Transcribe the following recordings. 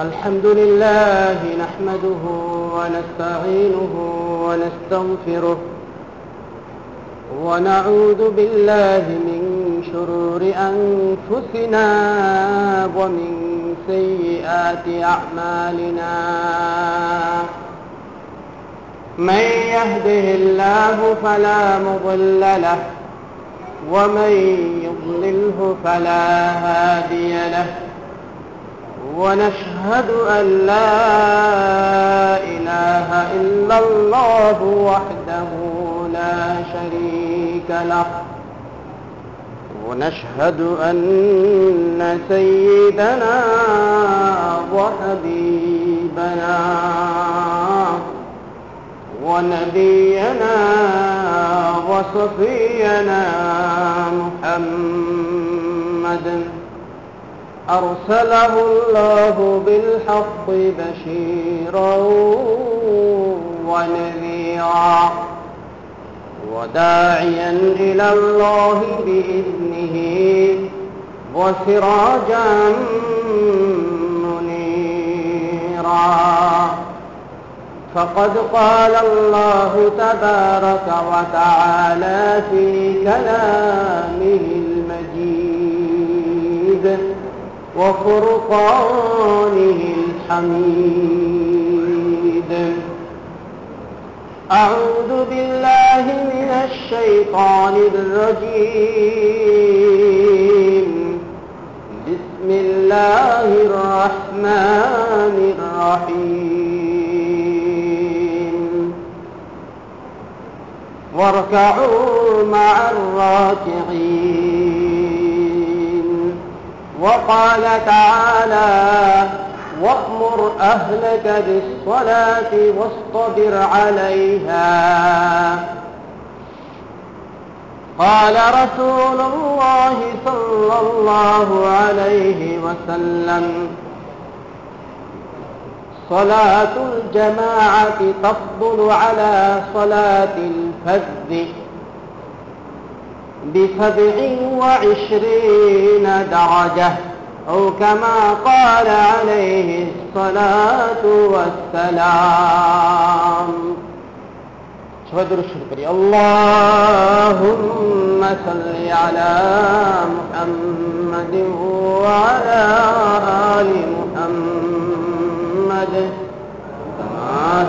الحمد لله نحمده ونستعينه ونستغفره ونعوذ بالله من شرور أنفسنا ومن سيئات أعمالنا. من يهده الله فلا مضل له ومن يضلله فلا هادي له. ونشهد أن لا إله إلا الله وحده لا شريك له. ونشهد أن سيدنا وحبيبنا ونبينا وصفينا محمد أرسله الله بالحق بشيرا ونذيرا وداعيا إلى الله بإذنه وسراجا منيرا. فقد قال الله تبارك وتعالى في كلامه المجيد وفرقانه الحميد. أعوذ بالله من الشيطان الرجيم. بسم الله الرحمن الرحيم. واركعوا مع الراكعين. وقال تعالى وأمر أهلك بالصلاة واصطبر عليها. قال رسول الله صلى الله عليه وسلم صلاة الجماعة تفضل على صلاة الفذ بسبع وعشرين درجة أو كما قال عليه الصلاة والسلام. شهد الشكر اللهم صل على محمد وعلى آل محمد.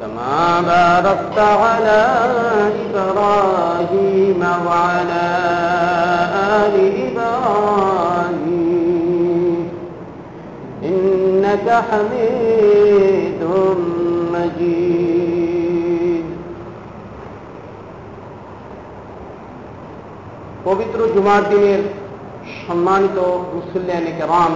كما باركت على إبراهيم وعلى آل إبراهيم إنك حميد مجيد পবিত্র জুমার দিনের সম্মানিত মুসল্লিয়ানে কেরাম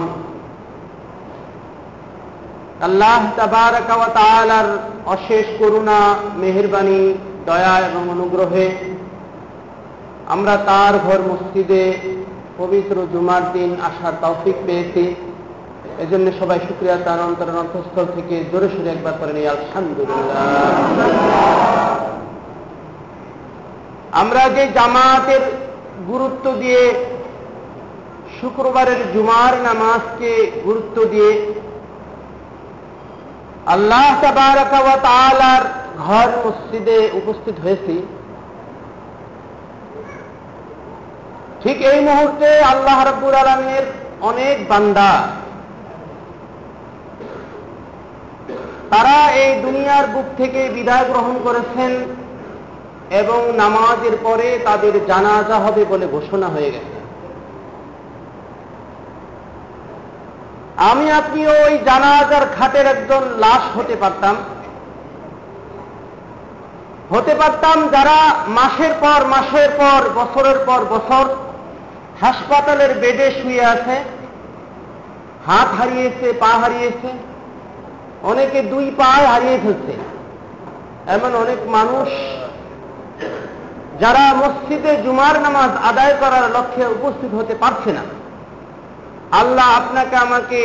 আল্লাহ তাবারকার অশেষ করুণা, মেহরবানি, দয়া এবং অনুগ্রহে আমরা তার ঘর মসজিদে পবিত্র জুমার দিন আসার তৌফিক পেয়েছি। এজন্য সবাই শুক্রিয়া, তার অন্তরের অন্তঃস্থল থেকে জোরে সুরে একবার করে নিই আলহামদুলিল্লাহ। আমরা যে জামাতের গুরুত্ব দিয়ে শুক্রবারের জুমার নামাজকে গুরুত্ব দিয়ে আল্লাহ তালার ঘর মসজিদে উপস্থিত হয়েছি। ঠিক এই মুহূর্তে আল্লাহ রব্বুর আলমের অনেক বান্দা, তারা এই দুনিয়ার বুক থেকে বিদায় গ্রহণ করেছেন এবং নামাজের পরে তাদের জানাজা হবে বলে ঘোষণা হয়ে গেছে। আমি আপনি ওই জানাজার খাটের একজন লাশ হতে পারতাম। হতে পারতাম যারা মাসের পর মাসের পর, বছরের পর বছর হাসপাতালের বেডে শুয়ে আছে, হাত হারিয়েছে, পা হারিয়েছে, অনেকে দুই পা হারিয়ে ফেলছে। এমন অনেক মানুষ যারা মসজিদে জুমার নামাজ আদায় করার লক্ষ্যে উপস্থিত হতে পারছে না। আল্লাহ আপনাকে আমাকে